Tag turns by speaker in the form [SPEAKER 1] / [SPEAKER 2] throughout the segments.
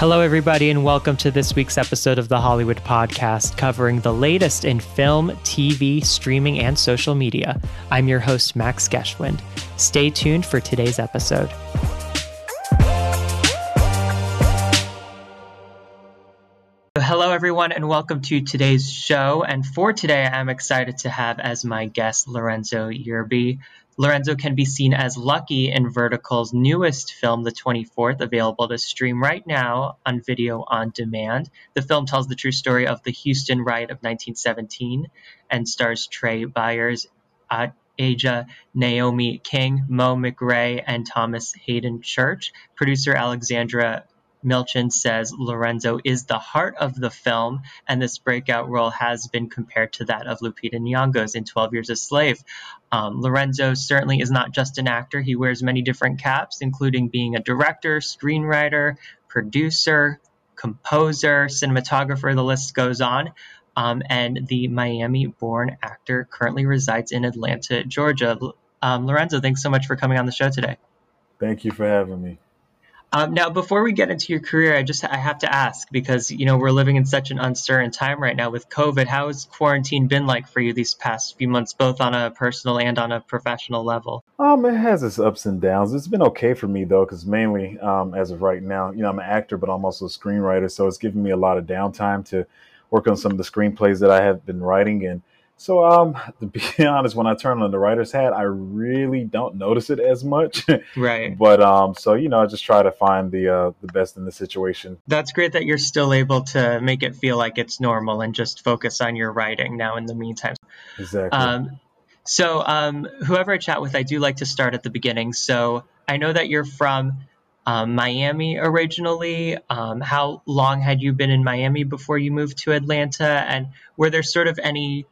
[SPEAKER 1] Hello, everybody, and welcome to this week's episode of the Hollywood Podcast, covering the latest in film, TV, streaming, and social media. I'm your host, Max Geschwind. Stay tuned for today's episode. Hello, everyone, and welcome to today's show. And for today, I'm excited to have as my guest Lorenzo Yearby. Lorenzo can be seen as Lucky in Vertical's newest film, The 24th, available to stream right now on video on demand. The film tells the true story of the Houston riot of 1917 and stars Trai Byers, Aja Naomi King, Mo McRae, and Thomas Haden Church. Producer Alexandra Milchan says Lorenzo is the heart of the film, and this breakout role has been compared to that of Lupita Nyong'o's in 12 Years a Slave. Um, Lorenzo certainly is not just an actor, he wears many different caps, including being a director, screenwriter, producer, composer, cinematographer, the list goes on. Um, and the Miami born actor currently resides in Atlanta, Georgia. Um, Lorenzo, thanks so much for coming on the show today.
[SPEAKER 2] Thank you for having me.
[SPEAKER 1] Um, now, before we get into your career, I just I have to ask because you know we're living in such an uncertain time right now with COVID. How has quarantine been like for you these past few months, both on a personal and on a professional level?
[SPEAKER 2] Um, it has its ups and downs. It's been okay for me though, because mainly um, as of right now, you know, I'm an actor, but I'm also a screenwriter, so it's given me a lot of downtime to work on some of the screenplays that I have been writing and so, um, to be honest, when I turn on the writer's hat, I really don't notice it as much.
[SPEAKER 1] Right.
[SPEAKER 2] but um, so you know, I just try to find the uh, the best in the situation.
[SPEAKER 1] That's great that you're still able to make it feel like it's normal and just focus on your writing now. In the meantime.
[SPEAKER 2] Exactly. Um,
[SPEAKER 1] so, um, whoever I chat with, I do like to start at the beginning. So, I know that you're from um, Miami originally. Um, how long had you been in Miami before you moved to Atlanta? And were there sort of any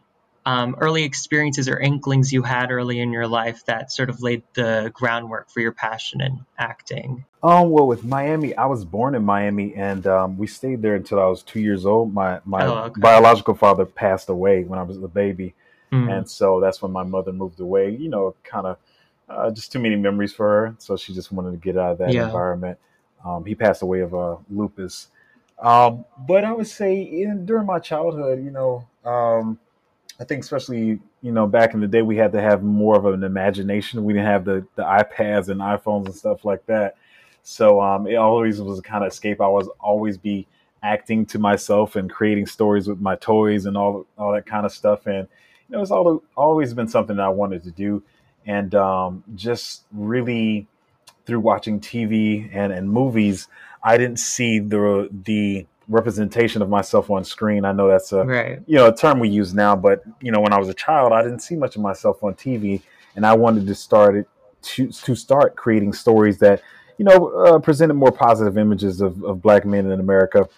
[SPEAKER 1] um, early experiences or inklings you had early in your life that sort of laid the groundwork for your passion in acting?
[SPEAKER 2] Um, well, with Miami, I was born in Miami, and um, we stayed there until I was two years old. My my oh, okay. biological father passed away when I was a baby, mm-hmm. and so that's when my mother moved away. You know, kind of uh, just too many memories for her, so she just wanted to get out of that yeah. environment. Um, he passed away of uh, lupus, um, but I would say in, during my childhood, you know um, I think especially you know back in the day we had to have more of an imagination. We didn't have the the iPads and iPhones and stuff like that. So um, it always was a kind of escape. I was always be acting to myself and creating stories with my toys and all all that kind of stuff. And you know, it's all, always been something that I wanted to do. And um, just really through watching TV and, and movies, I didn't see the the representation of myself on screen. I know that's a right. you know a term we use now, but you know when I was a child, I didn't see much of myself on TV, and I wanted to start it to to start creating stories that you know uh, presented more positive images of, of black men in America,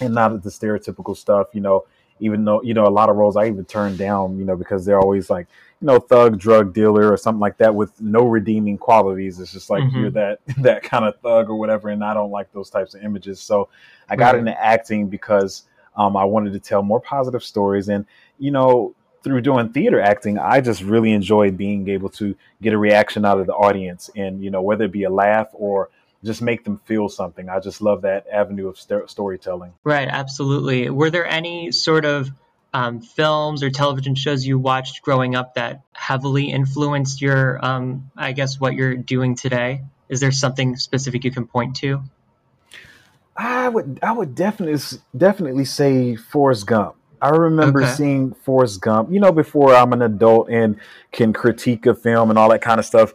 [SPEAKER 2] and not the stereotypical stuff. You know, even though you know a lot of roles I even turned down, you know, because they're always like you know thug drug dealer or something like that with no redeeming qualities. It's just like mm-hmm. you're that that kind of thug or whatever, and I don't like those types of images. So I got right. into acting because um, I wanted to tell more positive stories, and you know through doing theater acting, I just really enjoy being able to get a reaction out of the audience, and you know whether it be a laugh or just make them feel something. I just love that avenue of st- storytelling.
[SPEAKER 1] Right, absolutely. Were there any sort of um, films or television shows you watched growing up that heavily influenced your, um, I guess, what you're doing today? Is there something specific you can point to?
[SPEAKER 2] I would, I would definitely, definitely say Forrest Gump. I remember okay. seeing Forrest Gump, you know, before I'm an adult and can critique a film and all that kind of stuff.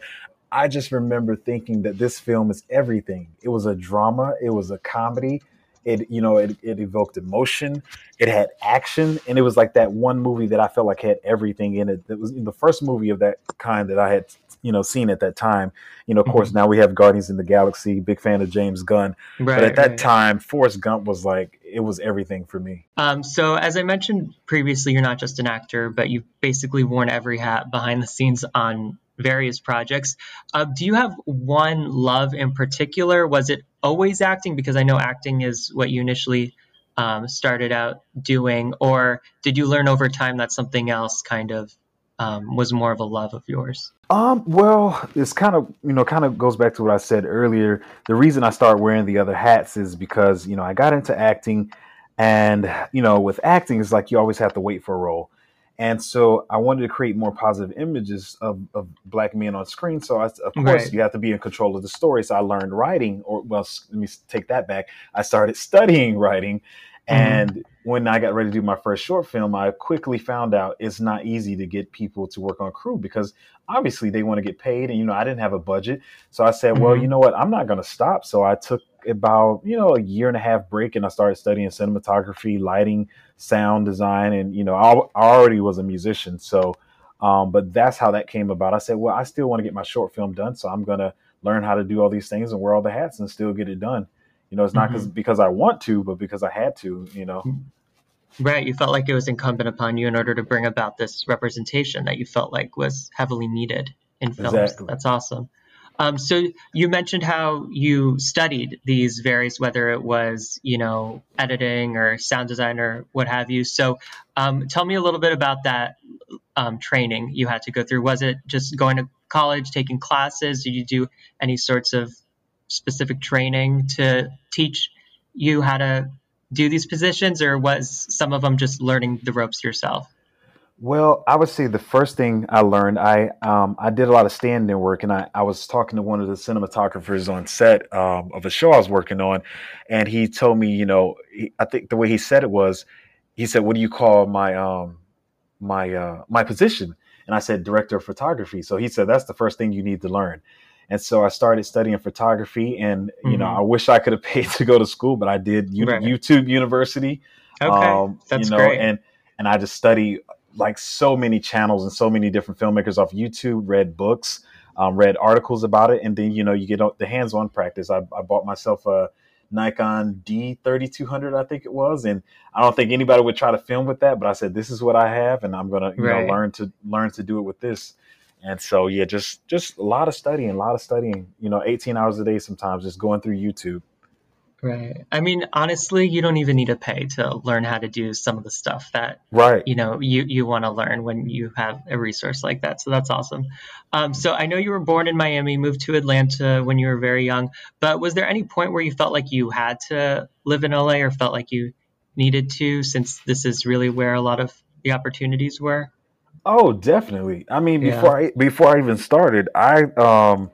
[SPEAKER 2] I just remember thinking that this film is everything. It was a drama, it was a comedy, it you know it, it evoked emotion, it had action, and it was like that one movie that I felt like had everything in it. That was the first movie of that kind that I had you know seen at that time. You know, of mm-hmm. course, now we have Guardians in the Galaxy. Big fan of James Gunn, right, but at that right. time, Forrest Gump was like it was everything for me.
[SPEAKER 1] Um, so as I mentioned previously, you're not just an actor, but you've basically worn every hat behind the scenes on various projects. Uh, do you have one love in particular? Was it always acting? Because I know acting is what you initially um, started out doing, or did you learn over time that something else kind of um, was more of a love of yours?
[SPEAKER 2] Um, well, it's kind of you know kind of goes back to what I said earlier. The reason I started wearing the other hats is because you know I got into acting, and you know with acting it's like you always have to wait for a role. And so I wanted to create more positive images of, of black men on screen. So I, of course right. you have to be in control of the story. So I learned writing, or well, let me take that back. I started studying writing, Mm-hmm. And when I got ready to do my first short film, I quickly found out it's not easy to get people to work on crew because obviously they want to get paid. And, you know, I didn't have a budget. So I said, mm-hmm. well, you know what? I'm not going to stop. So I took about, you know, a year and a half break and I started studying cinematography, lighting, sound design. And, you know, I, I already was a musician. So, um, but that's how that came about. I said, well, I still want to get my short film done. So I'm going to learn how to do all these things and wear all the hats and still get it done. You know, it's not mm-hmm. because I want to, but because I had to. You know.
[SPEAKER 1] Right. You felt like it was incumbent upon you in order to bring about this representation that you felt like was heavily needed in films. Exactly. That's awesome. Um, so you mentioned how you studied these various, whether it was you know editing or sound design or what have you. So um, tell me a little bit about that um, training you had to go through. Was it just going to college, taking classes? Did you do any sorts of specific training to teach you how to do these positions, or was some of them just learning the ropes yourself?
[SPEAKER 2] Well, I would say the first thing I learned, I um, I did a lot of stand-in work, and I, I was talking to one of the cinematographers on set um, of a show I was working on, and he told me, you know, he, I think the way he said it was, he said, "What do you call my um, my uh, my position?" And I said, "Director of photography." So he said, "That's the first thing you need to learn." And so I started studying photography, and you mm-hmm. know, I wish I could have paid to go to school, but I did U- right. YouTube University.
[SPEAKER 1] Okay, um, that's you know, great.
[SPEAKER 2] And and I just study like so many channels and so many different filmmakers off YouTube. Read books, um, read articles about it, and then you know you get the hands-on practice. I, I bought myself a Nikon D3200, I think it was, and I don't think anybody would try to film with that, but I said this is what I have, and I'm gonna you right. know learn to learn to do it with this and so yeah just just a lot of studying a lot of studying you know 18 hours a day sometimes just going through youtube.
[SPEAKER 1] Right. I mean honestly you don't even need to pay to learn how to do some of the stuff that
[SPEAKER 2] right.
[SPEAKER 1] you know you you want to learn when you have a resource like that. So that's awesome. Um, so i know you were born in miami moved to atlanta when you were very young but was there any point where you felt like you had to live in la or felt like you needed to since this is really where a lot of the opportunities were
[SPEAKER 2] Oh, definitely. I mean, before I before I even started, I um,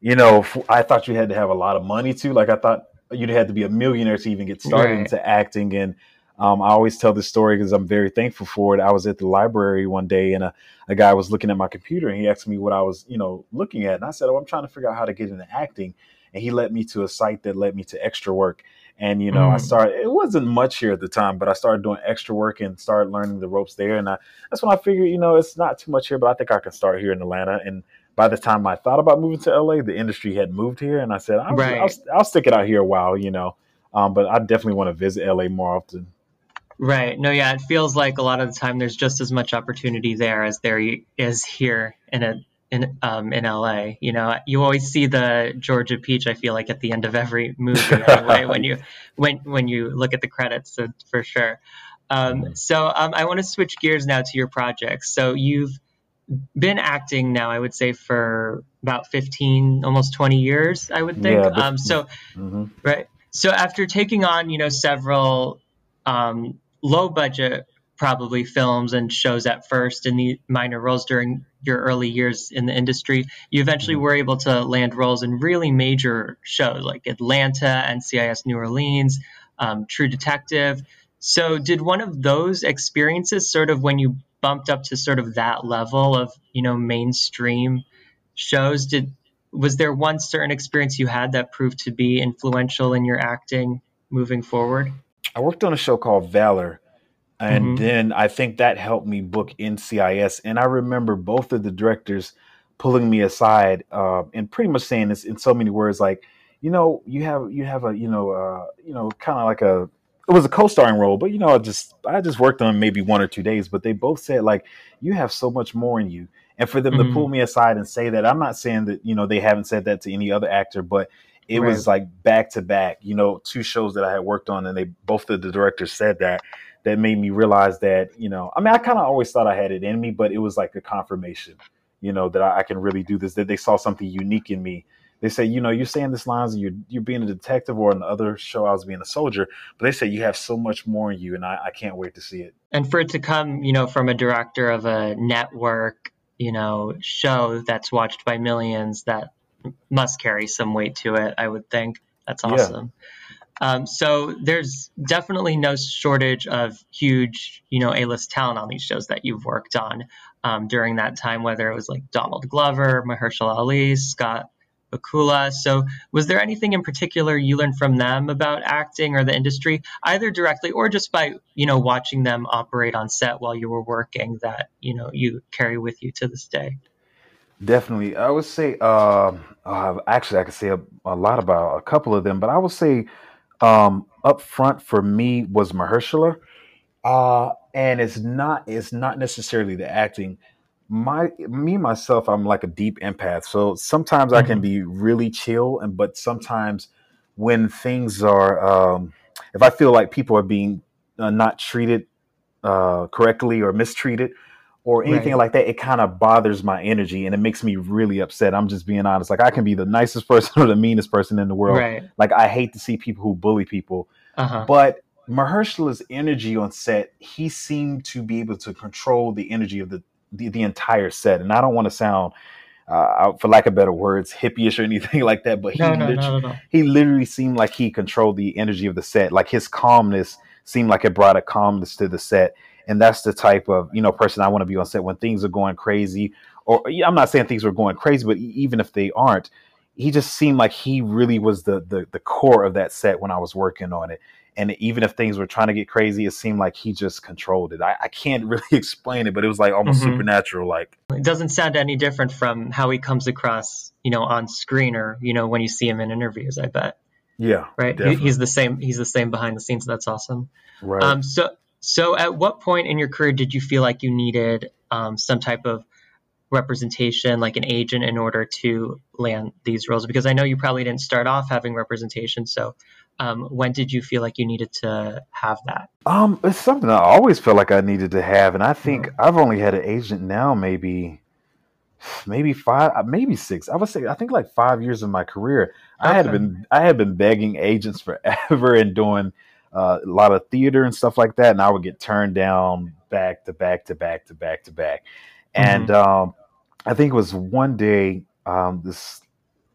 [SPEAKER 2] you know, I thought you had to have a lot of money too. Like I thought you'd had to be a millionaire to even get started right. into acting. And um, I always tell this story because I'm very thankful for it. I was at the library one day and a, a guy was looking at my computer and he asked me what I was, you know, looking at. And I said, "Oh, I'm trying to figure out how to get into acting." And he led me to a site that led me to extra work. And you know, mm. I started. It wasn't much here at the time, but I started doing extra work and started learning the ropes there. And I, that's when I figured, you know, it's not too much here, but I think I can start here in Atlanta. And by the time I thought about moving to LA, the industry had moved here, and I said, I'll, right. I'll, I'll stick it out here a while, you know. Um, but I definitely want to visit LA more often.
[SPEAKER 1] Right. No, yeah, it feels like a lot of the time there's just as much opportunity there as there is here in a in um in LA. You know, you always see the Georgia peach. I feel like at the end of every movie, anyway, when you when when you look at the credits, so for sure. Um, so um, I want to switch gears now to your projects. So you've been acting now, I would say, for about fifteen, almost twenty years. I would think. Yeah, but, um, so mm-hmm. right. So after taking on, you know, several um, low budget probably films and shows at first in the minor roles during your early years in the industry, you eventually mm-hmm. were able to land roles in really major shows like Atlanta, NCIS New Orleans, um, True Detective. So, did one of those experiences sort of when you bumped up to sort of that level of you know mainstream shows, did was there one certain experience you had that proved to be influential in your acting moving forward?
[SPEAKER 2] I worked on a show called Valor and mm-hmm. then I think that helped me book NCIS. And I remember both of the directors pulling me aside uh, and pretty much saying this in so many words, like, you know, you have you have a you know uh, you know kind of like a it was a co-starring role, but you know, I just I just worked on maybe one or two days. But they both said like, you have so much more in you. And for them mm-hmm. to pull me aside and say that, I'm not saying that you know they haven't said that to any other actor, but it right. was like back to back, you know, two shows that I had worked on, and they both of the directors said that that made me realize that you know I mean I kind of always thought I had it in me, but it was like a confirmation, you know, that I, I can really do this. That they saw something unique in me they say, you know, you're saying this lines and you're you're being a detective, or in the other show I was being a soldier. But they say you have so much more in you, and I, I can't wait to see it.
[SPEAKER 1] And for it to come, you know, from a director of a network, you know, show that's watched by millions, that must carry some weight to it. I would think that's awesome. Yeah. Um, so there's definitely no shortage of huge, you know, A-list talent on these shows that you've worked on um, during that time, whether it was like Donald Glover, Mahershala Ali, Scott Bakula. So, was there anything in particular you learned from them about acting or the industry, either directly or just by you know watching them operate on set while you were working, that you know you carry with you to this day?
[SPEAKER 2] Definitely, I would say. Uh, uh, actually, I could say a, a, lot about a couple of them, but I would say um, up front for me was Mahershala, uh, and it's not it's not necessarily the acting my me myself i'm like a deep empath so sometimes mm-hmm. i can mm-hmm. be really chill and but sometimes when things are um if i feel like people are being uh, not treated uh correctly or mistreated or anything right. like that it kind of bothers my energy and it makes me really upset i'm just being honest like i can be the nicest person or the meanest person in the world right. like i hate to see people who bully people uh-huh. but Mahershala's energy on set, he seemed to be able to control the energy of the the, the entire set. And I don't want to sound, uh, for lack of better words, hippie-ish or anything like that, but he, no, no, literally, no, he literally seemed like he controlled the energy of the set. Like his calmness seemed like it brought a calmness to the set. And that's the type of, you know, person I want to be on set when things are going crazy. Or I'm not saying things were going crazy, but even if they aren't, he just seemed like he really was the, the the core of that set when I was working on it and even if things were trying to get crazy, it seemed like he just controlled it. I, I can't really explain it, but it was like almost mm-hmm. supernatural. Like
[SPEAKER 1] it doesn't sound any different from how he comes across, you know, on screen or you know when you see him in interviews. I bet.
[SPEAKER 2] Yeah.
[SPEAKER 1] Right. Definitely. He's the same. He's the same behind the scenes. That's awesome.
[SPEAKER 2] Right. Um.
[SPEAKER 1] So so at what point in your career did you feel like you needed um, some type of representation like an agent in order to land these roles because i know you probably didn't start off having representation so um, when did you feel like you needed to have that?
[SPEAKER 2] Um, it's something I always felt like I needed to have, and I think mm-hmm. I've only had an agent now, maybe, maybe five, uh, maybe six. I would say I think like five years of my career. Okay. I had been I had been begging agents forever and doing uh, a lot of theater and stuff like that, and I would get turned down back to back to back to back to back. And mm-hmm. um, I think it was one day um, this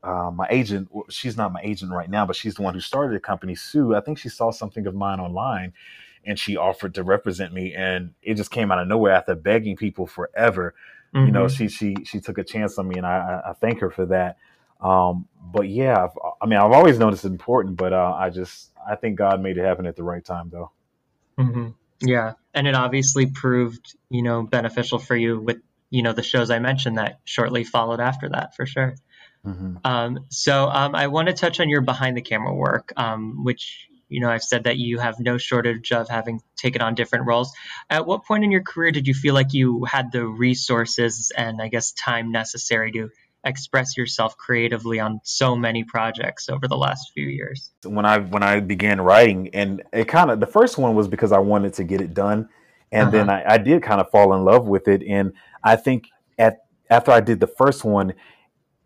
[SPEAKER 2] uh, my agent, she's not my agent right now, but she's the one who started the company, Sue. I think she saw something of mine online and she offered to represent me. And it just came out of nowhere after begging people forever. Mm-hmm. You know, mm-hmm. she, she, she took a chance on me and I, I thank her for that. Um, but yeah, I've, i mean, I've always known it's important, but uh, I just, I think God made it happen at the right time though.
[SPEAKER 1] Mm-hmm. Yeah. And it obviously proved, you know, beneficial for you with, you know, the shows I mentioned that shortly followed after that for sure. Mm-hmm. Um, so um, I want to touch on your behind the camera work, um, which you know I've said that you have no shortage of having taken on different roles. At what point in your career did you feel like you had the resources and I guess time necessary to express yourself creatively on so many projects over the last few years?
[SPEAKER 2] When I when I began writing, and it kind of the first one was because I wanted to get it done, and uh-huh. then I, I did kind of fall in love with it, and I think at after I did the first one,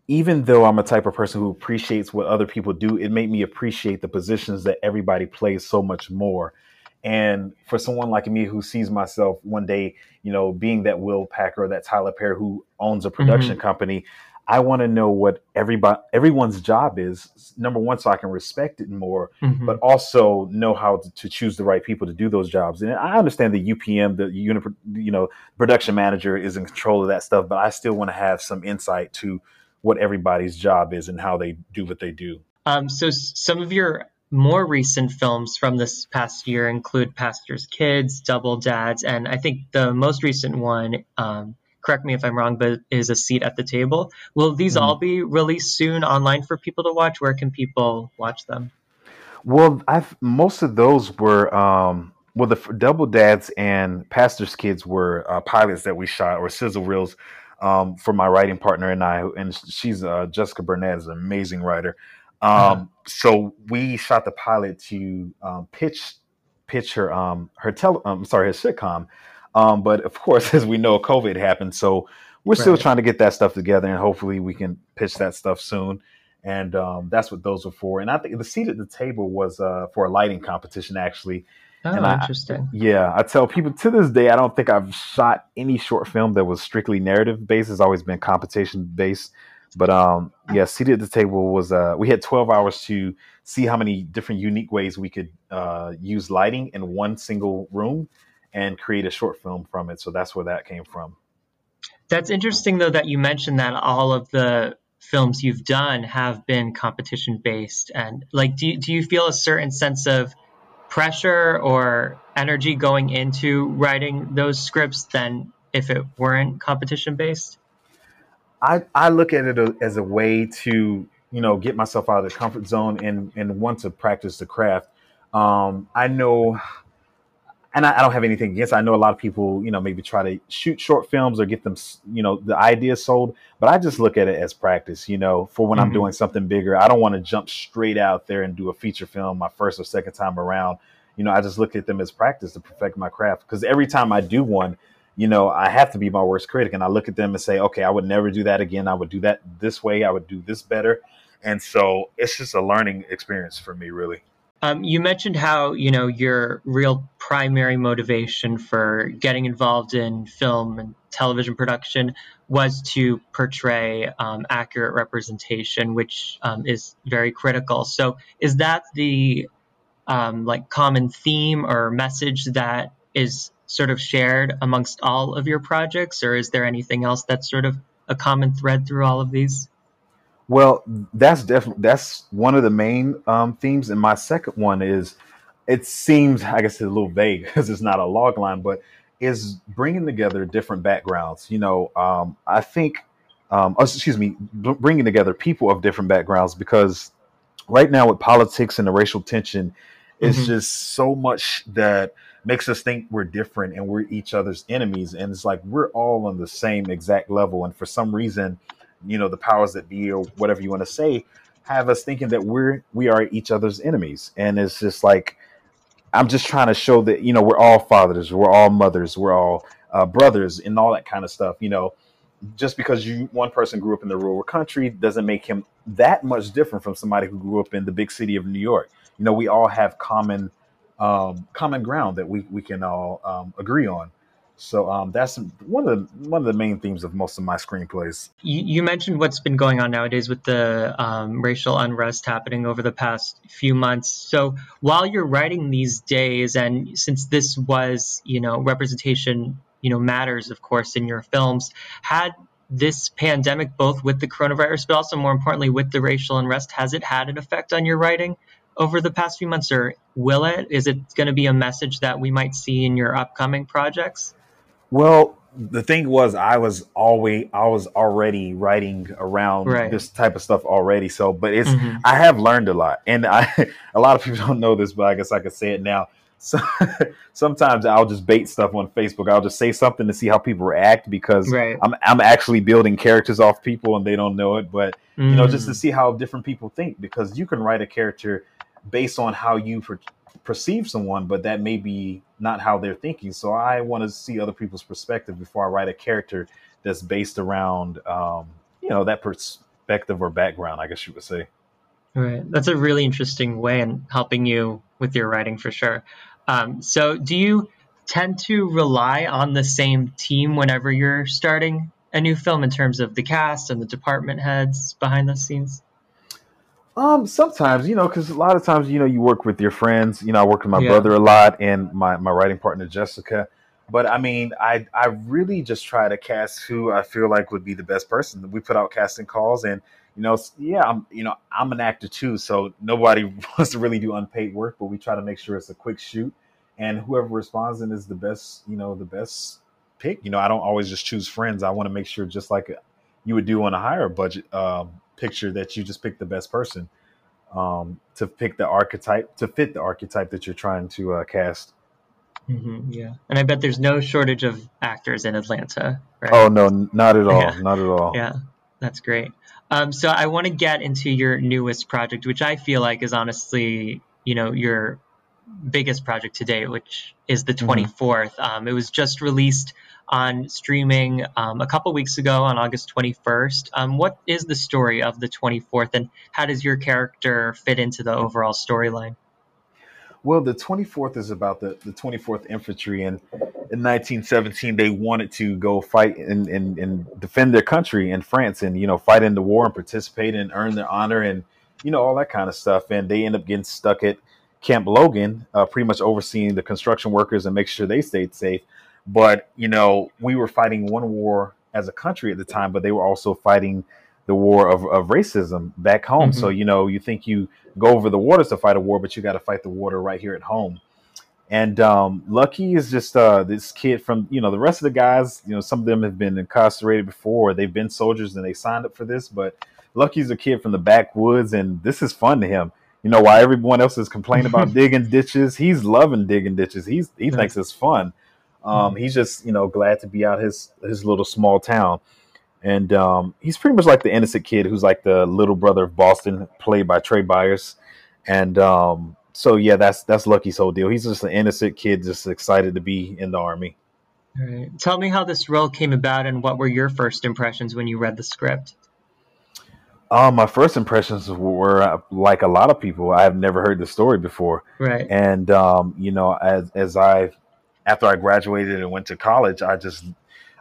[SPEAKER 2] even though I'm a type of person who appreciates what other people do, it made me appreciate the positions that everybody plays so much more. And for someone like me who sees myself one day, you know, being that Will Packer or that Tyler Perry who owns a production mm-hmm. company, I want to know what everybody everyone's job is. Number one, so I can respect it more, mm-hmm. but also know how to, to, choose the right people to do those jobs. And I understand the UPM, the unit you know production manager, is in control of that stuff, but I still want to have some insight to what everybody's job is and how they do what they do.
[SPEAKER 1] Um, so some of your more recent films from this past year include Pastor's Kids, Double Dads, and I think the most recent one, um, correct me if I'm wrong, but is A Seat at the Table. Will these mm-hmm. all be released soon online for people to watch? Where can people watch them?
[SPEAKER 2] Well, I've most of those were um, well, the Double Dads and Pastor's Kids were uh, pilots that we shot or sizzle reels um, for my writing partner and I, and she's uh, Jessica Burnett is an amazing writer. Um, uh-huh. So we shot the pilot to um, pitch pitch her um her tele um sorry her sitcom. Um, but of course, as we know, COVID happened, so we're right. still trying to get that stuff together, and hopefully we can pitch that stuff soon. And um, that's what those are for. And I think the seat at the table was uh, for a lighting competition, actually.
[SPEAKER 1] Oh,
[SPEAKER 2] and
[SPEAKER 1] interesting.
[SPEAKER 2] Yeah, I tell people to this day, I don't think I've shot any short film that was strictly narrative based. It's always been competition based. But um, yeah, seated at the table was uh, we had 12 hours to see how many different unique ways we could uh, use lighting in one single room and create a short film from it. So that's where that came from.
[SPEAKER 1] That's interesting, though, that you mentioned that all of the films you've done have been competition based. And like, do you, do you feel a certain sense of pressure or energy going into writing those scripts than if it weren't competition based?
[SPEAKER 2] I, I look at it as a way to you know get myself out of the comfort zone and and want to practice the craft. Um, I know, and I, I, don't have anything against. I know a lot of people you know maybe try to shoot short films or get them you know the idea sold, but I just look at it as practice. You know, for when mm-hmm. I'm doing something bigger, I don't want to jump straight out there and do a feature film my first or second time around. You know, I just look at them as practice to perfect my craft because every time I do one, you know, I have to be my worst critic. And I look at them and say, okay, I would never do that again. I would do that this way. I would do this better. And so it's just a learning experience for me, really.
[SPEAKER 1] Um, you mentioned how, you know, your real primary motivation for getting involved in film and television production was to portray um, accurate representation, which um, is very critical. So is that the um, like common theme or message that is sort of shared amongst all of your projects, or is there anything else that's sort of a common thread through all of these?
[SPEAKER 2] Well, that's definitely that's one of the main um, themes, and my second one is it seems I guess it's a little vague because it's not a log line, but is bringing together different backgrounds. You know, um, I think, um, oh, excuse me, bringing together people of different backgrounds because right now with politics and the racial tension, it's mm-hmm. just so much that makes us think we're different and we're each other's enemies. And it's like we're all on the same exact level. And for some reason, you know, the powers that be or whatever you want to say have us thinking that we're we are each other's enemies. And it's just like I'm just trying to show that, you know, we're all fathers, we're all mothers, we're all uh, brothers and all that kind of stuff, you know just because you one person grew up in the rural country doesn't make him that much different from somebody who grew up in the big city of New York. You know, we all have common um, common ground that we we can all um, agree on. So um, that's one of the one of the main themes of most of my screenplays.
[SPEAKER 1] You, you mentioned what's been going on nowadays with the um, racial unrest happening over the past few months. So while you're writing these days, and since this was you know representation you know matters, of course, in your films, had this pandemic, both with the coronavirus, but also more importantly with the racial unrest, has it had an effect on your writing? over the past few months, or will it? Is it going to be a message that we might see in your upcoming projects?
[SPEAKER 2] Well, the thing was, I was always I was already writing around right. this type of stuff already. So, but it's mm-hmm. I have learned a lot, and I a lot of people don't know this, but I guess I could say it now. So sometimes I'll just bait stuff on Facebook. I'll just say something to see how people react because right. I'm I'm actually building characters off people and they don't know it. But mm. you know, just to mm. see how different people think because you can write a character based on how you per- perceive someone, but that may be not how they're thinking. So I want to see other people's perspective before I write a character that's based around, um, you know, that perspective or background, I guess you would say.
[SPEAKER 1] Right. That's a really interesting way in helping you with your writing for sure. Um, so do you tend to rely on the same team whenever you're starting a new film in terms of the cast and the department heads behind the scenes?
[SPEAKER 2] Um, sometimes, you know, because a lot of times, you know, you work with your friends. You know, I work with my yeah. brother a lot and my, my writing partner Jessica. But I mean, I I really just try to cast who I feel like would be the best person. We put out casting calls, and you know, yeah, I'm you know I'm an actor too, so nobody wants to really do unpaid work, but we try to make sure it's a quick shoot, and whoever responds and is the best, you know, the best pick. You know, I don't always just choose friends. I want to make sure, just like you would do on a higher budget um, picture that you just pick the best person um, to pick the archetype to fit the archetype that you're trying to uh, cast.
[SPEAKER 1] Mm-hmm, yeah, and I bet there's no shortage of actors in Atlanta.
[SPEAKER 2] Right? Oh no, not at all, yeah. not at all.
[SPEAKER 1] Yeah, that's great. Um, so I want to get into your newest project, which I feel like is honestly, you know, your biggest project to date, which is the 24th. Mm-hmm. Um, it was just released on streaming um, a couple weeks ago on August 21st. Um, what is the story of the 24th, and how does your character fit into the overall storyline?
[SPEAKER 2] Well, the 24th is about the, the 24th Infantry, and in 1917 they wanted to go fight and, and, and defend their country in France, and you know fight in the war and participate and earn their honor and you know all that kind of stuff. And they end up getting stuck at Camp Logan, uh, pretty much overseeing the construction workers and make sure they stayed safe. But you know, we were fighting one war as a country at the time, but they were also fighting the war of, of racism back home. Mm-hmm. So you know, you think you go over the waters to fight a war, but you got to fight the water right here at home. And um, Lucky is just uh, this kid from you know the rest of the guys. You know, some of them have been incarcerated before. They've been soldiers and they signed up for this, but Lucky's a kid from the backwoods, and this is fun to him. You know, while everyone else is complaining about digging ditches, he's loving digging ditches. He's he thinks it's fun. Um, mm-hmm. he's just you know glad to be out his his little small town, and um, he's pretty much like the innocent kid who's like the little brother of Boston, played by Trai Byers, and um, so yeah, that's that's Lucky's whole deal. He's just an innocent kid, just excited to be in the army.
[SPEAKER 1] All right. Tell me how this role came about, and what were your first impressions when you read the script?
[SPEAKER 2] Um, my first impressions were uh, like a lot of people. I have never heard the story before,
[SPEAKER 1] right?
[SPEAKER 2] And um, you know, as as I after I graduated and went to college, I just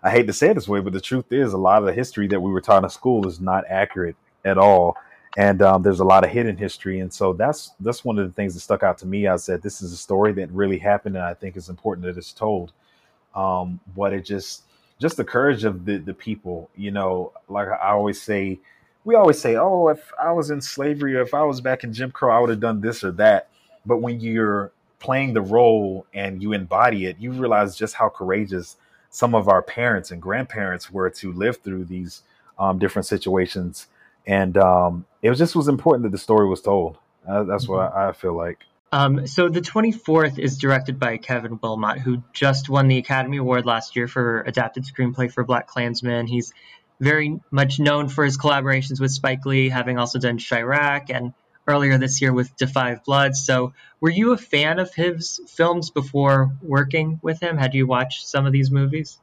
[SPEAKER 2] I hate to say it this way, but the truth is, a lot of the history that we were taught in school is not accurate at all, and um, there's a lot of hidden history. And so that's that's one of the things that stuck out to me. I said this is a story that really happened, and I think it's important that it's told. Um, but it just just the courage of the the people, you know, like I always say. We always say, "Oh, if I was in slavery, or if I was back in Jim Crow, I would have done this or that." But when you're playing the role and you embody it, you realize just how courageous some of our parents and grandparents were to live through these um, different situations. And um, it was just was important that the story was told. Uh, that's what mm-hmm. I, I feel like.
[SPEAKER 1] Um, so the 24th is directed by Kevin Willmott, who just won the Academy Award last year for adapted screenplay for BlacKkKlansman. He's very much known for his collaborations with Spike Lee, having also done Chi-Raq and earlier this year with 5 Blood. So, were you a fan of his films before working with him? Had you watched some of these movies?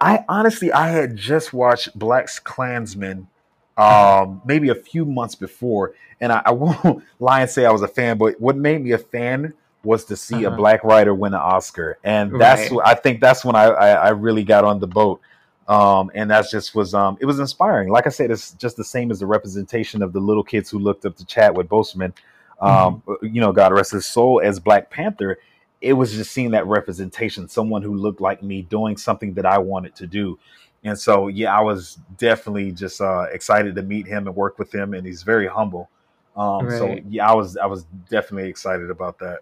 [SPEAKER 2] I honestly, I had just watched Black's Klansman um, maybe a few months before, and I, I, won't lie and say I was a fan. But what made me a fan was to see uh-huh. a black writer win an Oscar, and that's right. I think that's when I, I, I really got on the boat. Um, and that just was um, it was inspiring. Like I said, it's just the same as the representation of the little kids who looked up to Chadwick Boseman. Um, mm-hmm. You know, God rest his soul as Black Panther. It was just seeing that representation, someone who looked like me doing something that I wanted to do. And so, yeah, I was definitely just uh, excited to meet him and work with him, and he's very humble. Um, right. So, yeah, I was I was definitely excited about that.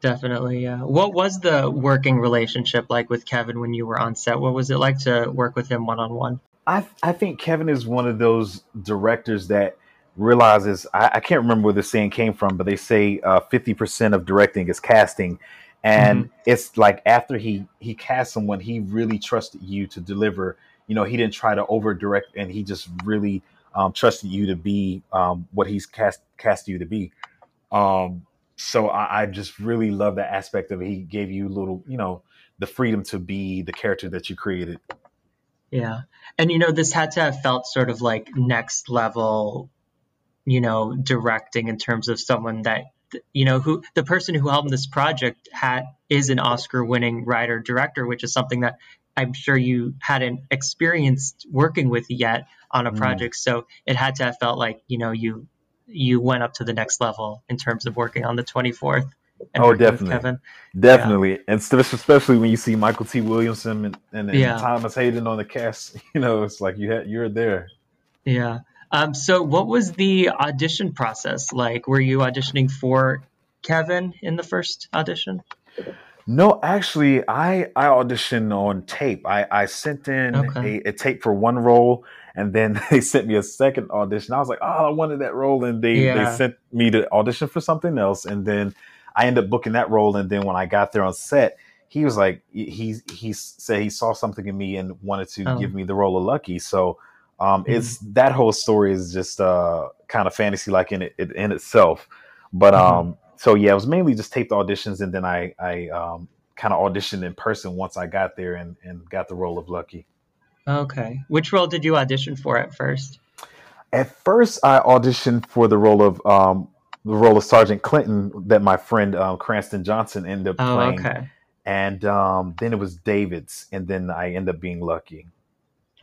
[SPEAKER 1] Definitely, yeah. What was the working relationship like with Kevin when you were on set? What was it like to work with him one on one?
[SPEAKER 2] I I think Kevin is one of those directors that realizes I, I can't remember where the saying came from, but they say uh, fifty uh, percent of directing is casting, and mm-hmm. it's like after he he cast someone, he really trusted you to deliver. You know, he didn't try to over direct, and he just really um, trusted you to be um, what he's cast cast you to be. Um, so I, I, just really love that aspect of it. He gave you little, you know, the freedom to be the character that you created.
[SPEAKER 1] Yeah. And, you know, this had to have felt sort of like next level, you know, directing in terms of someone that, you know, who the person who helped this project had is an Oscar winning writer director, which is something that I'm sure you hadn't experienced working with yet on a mm. project. Mm. So it had to have felt like, you know, you you went up to the next level in terms of working on the 24th.
[SPEAKER 2] and oh, definitely, Kevin. Definitely, yeah. and especially when you see Mykelti Williamson and, and, and yeah. Thomas Haden on the cast, you know, it's like you had you're there.
[SPEAKER 1] Yeah. Um, so, what was the audition process like? Were you auditioning for Kevin in the first audition?
[SPEAKER 2] No, actually, I I auditioned on tape. I I sent in okay. a, a, tape for one role, and then they sent me a second audition. I was like, oh, I wanted that role, and they yeah. they sent me to audition for something else, and then I ended up booking that role. And then when I got there on set, he was like, he he said he saw something in me and wanted to oh. give me the role of Lucky. So um, mm-hmm. it's that whole story is just uh, kind of fantasy like in it in itself. But mm-hmm. um, so yeah, it was mainly just taped auditions, and then I I um, kind of auditioned in person once I got there and and got the role of Lucky.
[SPEAKER 1] Okay, which role did you audition for at first?
[SPEAKER 2] At first, I auditioned for the role of um, the role of Sergeant Clinton that my friend um, Cranston Johnson ended up oh, playing. Okay. And um, then it was David's, and then I ended up being Lucky.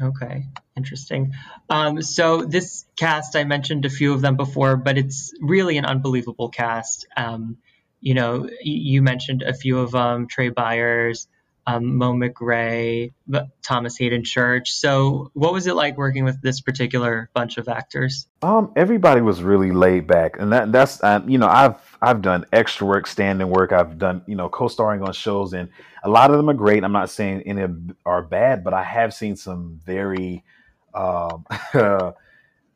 [SPEAKER 1] Okay, interesting. Um, so this cast, I mentioned a few of them before, but it's really an unbelievable cast. Um, you know, you mentioned a few of them: Trai Byers, um, Mo McRae, Thomas Haden Church. So, what was it like working with this particular bunch of actors?
[SPEAKER 2] Um, everybody was really laid back, and that that's uh, you know I've I've done extra work, standing work. I've done you know co-starring on shows, and a lot of them are great. I'm not saying any are bad, but I have seen some very um,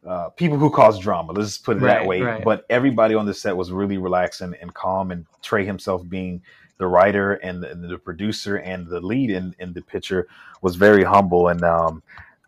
[SPEAKER 2] uh, people who cause drama. Let's just put it right, that way. Right. But everybody on the set was really relaxed and, and calm, and Trai himself being the writer and the, and the, producer and the lead in, in the picture was very humble and um,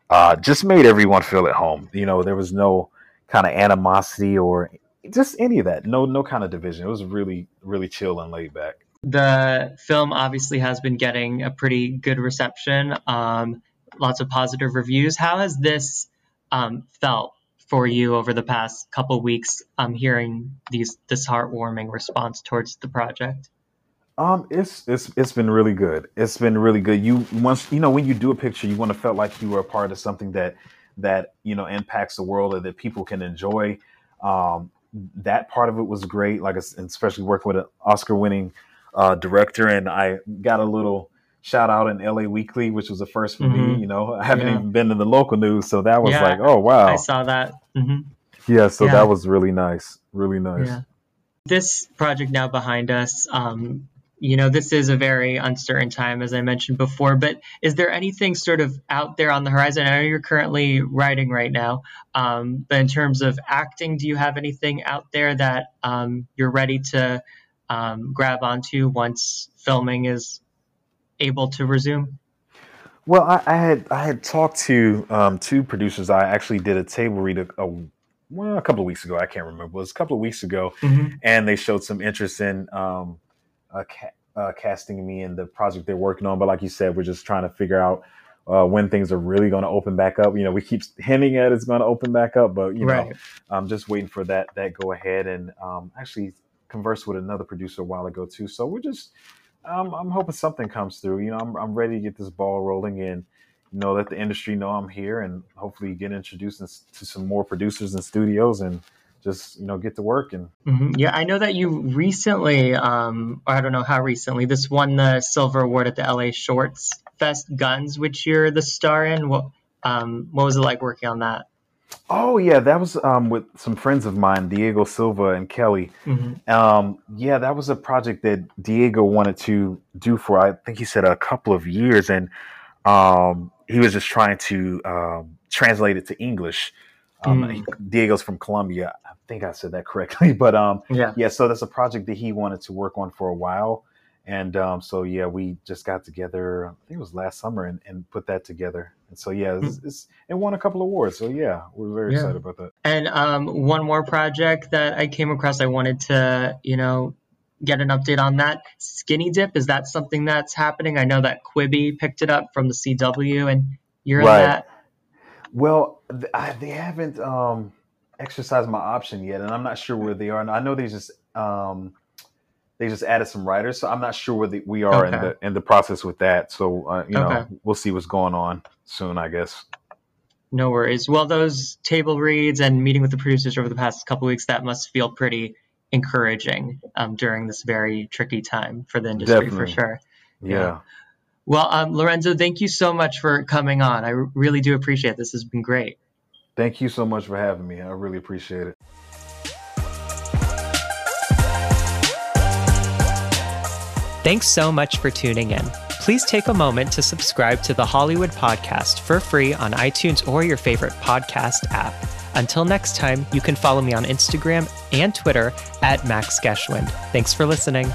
[SPEAKER 2] uh, just made everyone feel at home. You know, there was no kind of animosity or just any of that. No, no kind of division. It was really, really chill and laid back.
[SPEAKER 1] The film obviously has been getting a pretty good reception. Um, lots of positive reviews. How has this um, felt for you over the past couple weeks? Um, hearing these this heartwarming response towards the project.
[SPEAKER 2] Um, it's it's it's been really good. It's been really good. You once you know when you do a picture, you want to feel like you were a part of something that that you know impacts the world or that people can enjoy. Um, that part of it was great. Like especially working with an Oscar-winning uh, director, and I got a little shout out in LA Weekly, which was the first for mm-hmm. me. You know, I haven't yeah. even been in the local news, so that was yeah, like, oh wow,
[SPEAKER 1] I saw that. Mm-hmm.
[SPEAKER 2] Yeah, so yeah. that was really nice, really nice.
[SPEAKER 1] This project now behind us, um, you know, this is a very uncertain time, as I mentioned before, but is there anything sort of out there on the horizon? I know you're currently writing right now, um, but in terms of acting, do you have anything out there that um, you're ready to um, grab onto once filming is able to resume?
[SPEAKER 2] Well, I, I had I had talked to um, two producers. I actually did a table read a, a well, a couple of weeks ago. I can't remember. It was a couple of weeks ago, mm-hmm. and they showed some interest in um, uh, ca- uh, casting me in the project they're working on. But like you said, we're just trying to figure out uh, when things are really going to open back up. You know, we keep hinting at it's going to open back up, but you right. know, I'm just waiting for that that go ahead. And um, actually conversed with another producer a while ago too. So we're just, um, I'm hoping something comes through. You know, I'm I'm ready to get this ball rolling and you know let the industry know I'm here and hopefully get introduced to some more producers and studios and just you know get to work and
[SPEAKER 1] mm-hmm. yeah i know that you recently um or i don't know how recently this won the silver award at the la shorts fest guns which you're the star in. What um what was it like working on that?
[SPEAKER 2] Oh yeah that was um with some friends of mine diego silva and kelly. Mm-hmm. um yeah that was a project that diego wanted to do for i think he said a couple of years. And um he was just trying to um translate it to english um, mm. Diego's from Colombia. I think I said that correctly, but um, yeah, yeah. So that's a project that he wanted to work on for a while, and um, so yeah, we just got together. I think it was last summer and, and put that together. And so yeah, it's, mm. it's, it won a couple of awards. So yeah, we're very yeah. excited about that.
[SPEAKER 1] And um, one more project that I came across, I wanted to you know get an update on that. Skinny Dip is that something that's happening? I know that Quibi picked it up from the CW, and you're right. in that.
[SPEAKER 2] Well, I, they haven't um, exercised my option yet, and I'm not sure where they are. And I know they just um, they just added some writers, so I'm not sure where the, we are okay. in the in the process with that. So uh, you okay. know, we'll see what's going on soon, I guess.
[SPEAKER 1] No worries. Well, those table reads and meeting with the producers over the past couple weeks that must feel pretty encouraging um, during this very tricky time for the industry, Definitely. for sure.
[SPEAKER 2] yeah. yeah.
[SPEAKER 1] Well, um, Lorenzo, thank you so much for coming on. I really do appreciate it. This has been great.
[SPEAKER 2] Thank you so much for having me. I really appreciate it.
[SPEAKER 1] Thanks so much for tuning in. Please take a moment to subscribe to the Hollywood Podcast for free on iTunes or your favorite podcast app. Until next time, you can follow me on Instagram and Twitter at Max Geschwind. Thanks for listening.